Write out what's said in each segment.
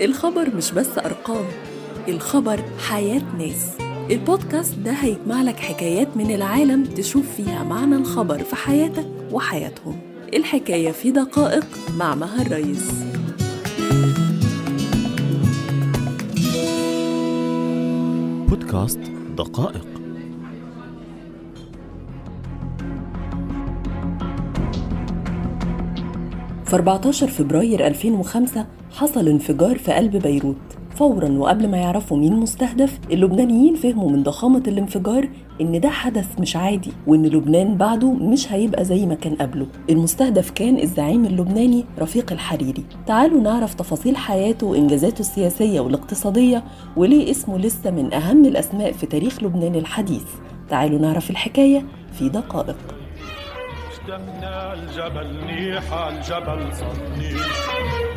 الخبر مش بس أرقام الخبر حياة ناس. البودكاست ده هيجمع لك حكايات من العالم تشوف فيها معنى الخبر في حياتك وحياتهم. الحكاية في دقائق مع مها الرئيس بودكاست دقائق. في 14 فبراير 2005 حصل انفجار في قلب بيروت. فورا وقبل ما يعرفوا مين مستهدف اللبنانيين فهموا من ضخامة الانفجار إن ده حدث مش عادي وإن لبنان بعده مش هيبقى زي ما كان قبله. المستهدف كان الزعيم اللبناني رفيق الحريري. تعالوا نعرف تفاصيل حياته وإنجازاته السياسية والاقتصادية وليه اسمه لسه من أهم الأسماء في تاريخ لبنان الحديث. تعالوا نعرف الحكاية في دقائق. اشتقنا الجبل نيح الجبل صني.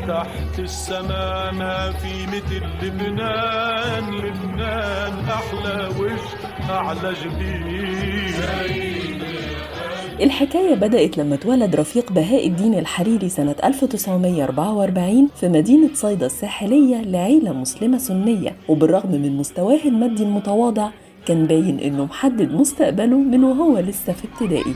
تحت السماء ما في مثل لبنان لبنان أحلى وجه أعلى جبين. الحكاية بدأت لما اتولد رفيق بهاء الدين الحريري سنة 1944 في مدينة صيدا الساحلية لعيلة مسلمة سنية. وبالرغم من مستواه المادي المتواضع كان باين إنه محدد مستقبله من وهو لسه في ابتدائي.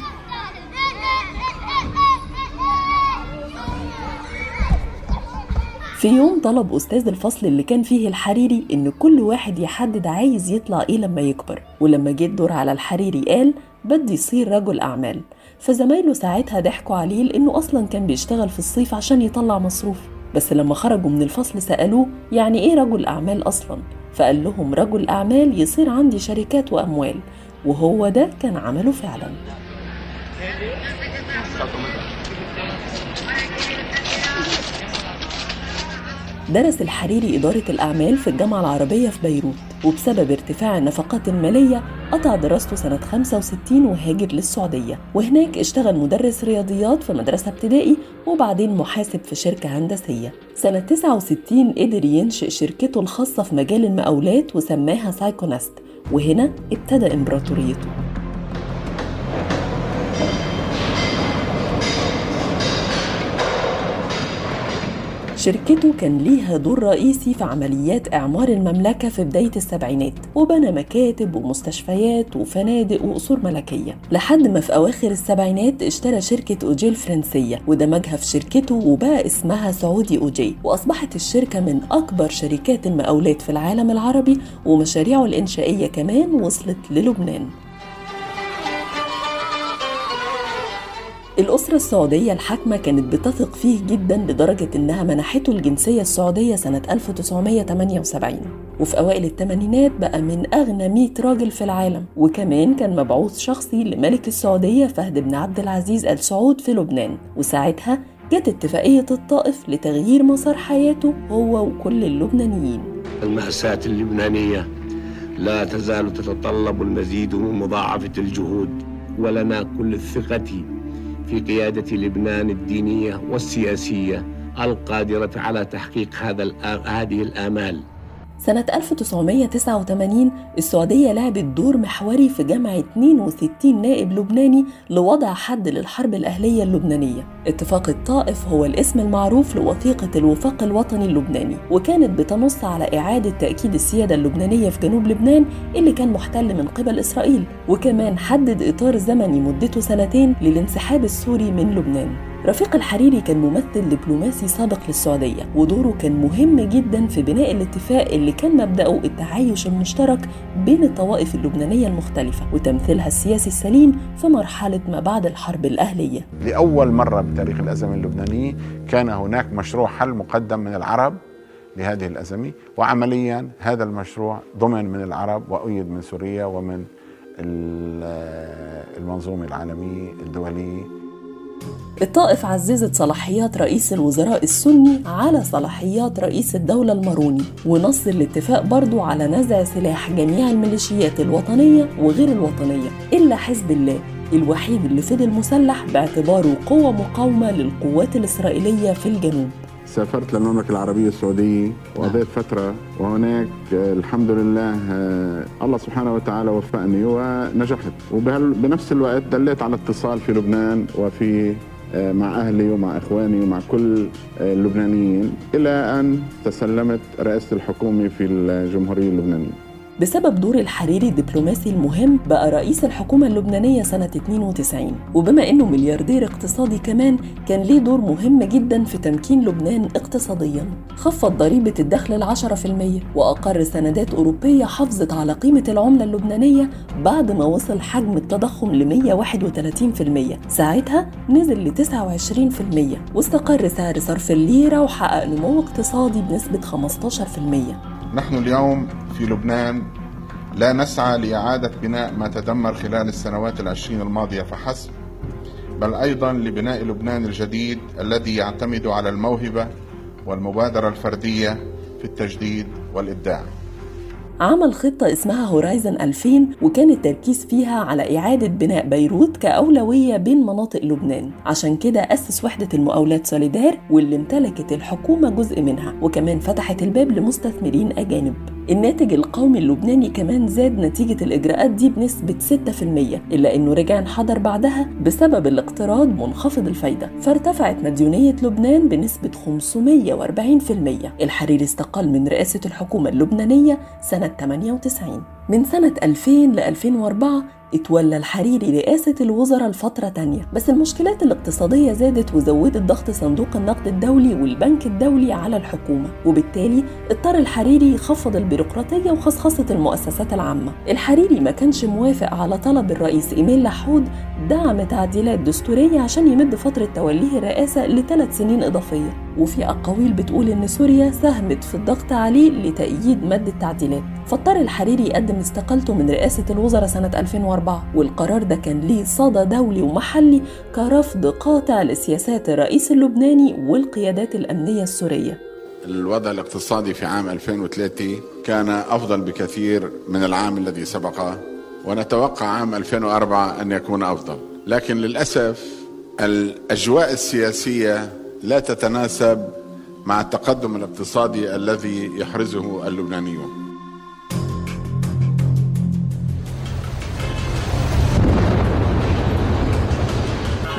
في يوم طلب أستاذ الفصل اللي كان فيه الحريري إن كل واحد يحدد عايز يطلع إيه لما يكبر. ولما جه الدور على الحريري قال بدي يصير رجل أعمال. فزمايله ساعتها ضحكوا عليه لأنه أصلا كان بيشتغل في الصيف عشان يطلع مصروف. بس لما خرجوا من الفصل سألوه يعني إيه رجل أعمال أصلا؟ فقال لهم رجل أعمال يصير عندي شركات وأموال. وهو ده كان عمله فعلا. درس الحريري إدارة الأعمال في الجامعة العربية في بيروت وبسبب ارتفاع النفقات المالية قطع دراسته سنة 65 وهاجر للسعودية. وهناك اشتغل مدرس رياضيات في مدرسة ابتدائي وبعدين محاسب في شركة هندسية. سنة 69 قدر ينشئ شركته الخاصة في مجال المقاولات وسماها سايكونست وهنا ابتدى إمبراطوريته. شركته كان ليها دور رئيسي في عمليات إعمار المملكة في بداية السبعينات وبنى مكاتب ومستشفيات وفنادق وقصور ملكية. لحد ما في أواخر السبعينات اشترى شركة أوجي الفرنسية ودمجها في شركته وبقى اسمها سعودي أوجي وأصبحت الشركة من أكبر شركات المقاولات في العالم العربي ومشاريعه الإنشائية كمان وصلت للبنان. الأسرة السعودية الحاكمة كانت بتثق فيه جدا لدرجة إنها منحته الجنسية السعودية سنة 1978 وفي أوائل الثمانينات بقى من أغنى 100 راجل في العالم. وكمان كان مبعوث شخصي لملك السعودية فهد بن عبد العزيز آل سعود في لبنان. وساعتها جت اتفاقية الطائف لتغيير مسار حياته هو وكل اللبنانيين. المأساة اللبنانية لا تزال تتطلب المزيد من مضاعفة الجهود ولنا كل الثقة في قيادة لبنان الدينية والسياسية القادرة على تحقيق هذا هذه الآمال. سنة 1989 السعودية لعبت دور محوري في جمع 62 نائب لبناني لوضع حد للحرب الأهلية اللبنانية. اتفاق الطائف هو الاسم المعروف لوثيقة الوفاق الوطني اللبناني وكانت بتنص على إعادة تأكيد السيادة اللبنانية في جنوب لبنان اللي كان محتل من قبل إسرائيل وكمان حدد إطار زمني مدته سنتين للانسحاب السوري من لبنان. رفيق الحريري كان ممثل دبلوماسي سابق للسعودية ودوره كان مهم جدا في بناء الاتفاق اللي كان مبدأه التعايش المشترك بين الطوائف اللبنانية المختلفة وتمثيلها السياسي السليم في مرحلة ما بعد الحرب الأهلية. لأول مرة بتاريخ الأزمة اللبنانية كان هناك مشروع حل مقدم من العرب لهذه الأزمة وعمليا هذا المشروع ضمن من العرب وأيد من سوريا ومن المنظومة العالمية الدولية الطائف عززت صلاحيات رئيس الوزراء السني على صلاحيات رئيس الدولة الماروني ونص الاتفاق برضو على نزع سلاح جميع الميليشيات الوطنية وغير الوطنية إلا حزب الله الوحيد اللي فضل مسلح باعتباره قوة مقاومة للقوات الإسرائيلية في الجنوب. سافرت للمملكة العربية السعودية وقضيت فترة وهناك الحمد لله الله سبحانه وتعالى وفقني ونجحت. وبنفس الوقت دليت على اتصال في لبنان وفي آه، مع أهلي ومع إخواني ومع كل آه، اللبنانيين إلى أن تسلمت رئاسة الحكومة في الجمهورية اللبنانية. بسبب دور الحريري الدبلوماسي المهم بقى رئيس الحكومة اللبنانية سنة 92 وبما إنه ملياردير اقتصادي كمان كان ليه دور مهم جدا في تمكين لبنان اقتصاديا. خفض ضريبة الدخل العشرة في المية وأقر سندات أوروبية حافظت على قيمة العملة اللبنانية بعد ما وصل حجم التضخم ل 131% ساعتها نزل ل 29% واستقر سعر صرف الليرة وحقق نمو اقتصادي بنسبة 15% نحن اليوم في لبنان لا نسعى لإعادة بناء ما تدمر خلال السنوات العشرين الماضية فحسب بل أيضا لبناء لبنان الجديد الذي يعتمد على الموهبة والمبادرة الفردية في التجديد والإبداع. عمل خطة اسمها هورايزن 2000 وكان التركيز فيها على إعادة بناء بيروت كأولوية بين مناطق لبنان. عشان كده أسس وحدة المقاولات سوليدار واللي امتلكت الحكومة جزء منها وكمان فتحت الباب لمستثمرين أجانب. الناتج القومي اللبناني كمان زاد نتيجة الإجراءات دي بنسبة 6% إلا إنه رجع انحدر بعدها بسبب الاقتراض منخفض الفايدة. فارتفعت مديونية لبنان بنسبة 540% الحريري استقال من رئاسة الحكومة اللبنانية سنة 98 من سنة 2000 ل 2004 اتولى الحريري رئاسة الوزراء لفترة تانية بس المشكلات الاقتصادية زادت وزودت ضغط صندوق النقد الدولي والبنك الدولي على الحكومة وبالتالي اضطر الحريري يخفض البيروقراطية وخصخصة المؤسسات العامة. الحريري ما كانش موافق على طلب الرئيس إيميل لحود دعم تعديلات دستورية عشان يمد فترة توليه الرئاسة لثلاث سنين إضافية. وفي أقاويل بتقول إن سوريا ساهمت في الضغط عليه لتأييد مد التعديلات. فاضطر الحريري يقدم استقالته من رئاسة الوزراء سنة 2004 والقرار ده كان ليه صدى دولي ومحلي كرفض قاطع لسياسات الرئيس اللبناني والقيادات الأمنية السورية. الوضع الاقتصادي في عام 2003 كان أفضل بكثير من العام الذي سبقه ونتوقع عام 2004 أن يكون أفضل. لكن للأسف الأجواء السياسية لا تتناسب مع التقدم الاقتصادي الذي يحرزه اللبنانيون.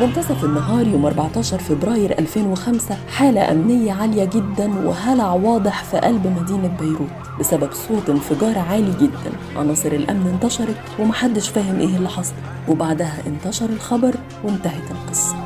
منتصف النهار يوم 14 فبراير 2005 حالة أمنية عالية جدا وهلع واضح في قلب مدينة بيروت بسبب صوت انفجار عالي جدا. عناصر الأمن انتشرت ومحدش فاهم إيه اللي حصل وبعدها انتشر الخبر وانتهت القصة.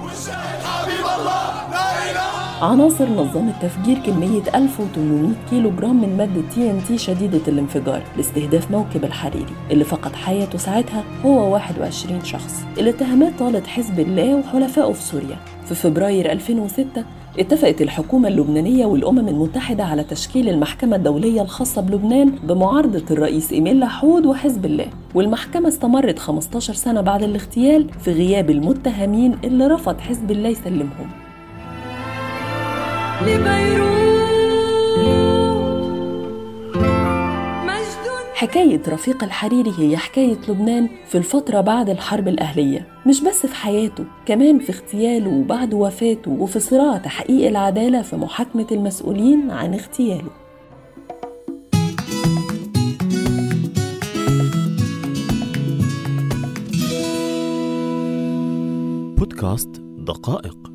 عناصر نظمت تفجير كمية 1800 كيلو جرام من مادة TNT شديدة الانفجار لاستهداف موكب الحريري اللي فقد حياته ساعتها هو 21 شخص. الاتهامات طالت حزب الله وحلفائه في سوريا. في فبراير 2006 اتفقت الحكومة اللبنانية والأمم المتحدة على تشكيل المحكمة الدولية الخاصة بلبنان بمعارضة الرئيس إيميل لحود وحزب الله. والمحكمة استمرت 15 سنة بعد الاغتيال في غياب المتهمين اللي رفض حزب الله يسلمهم. حكاية رفيق الحريري هي حكاية لبنان في الفترة بعد الحرب الأهلية مش بس في حياته كمان في اغتياله وبعد وفاته وفي صراع تحقيق العدالة في محاكمة المسؤولين عن اغتياله. بودكاست دقائق.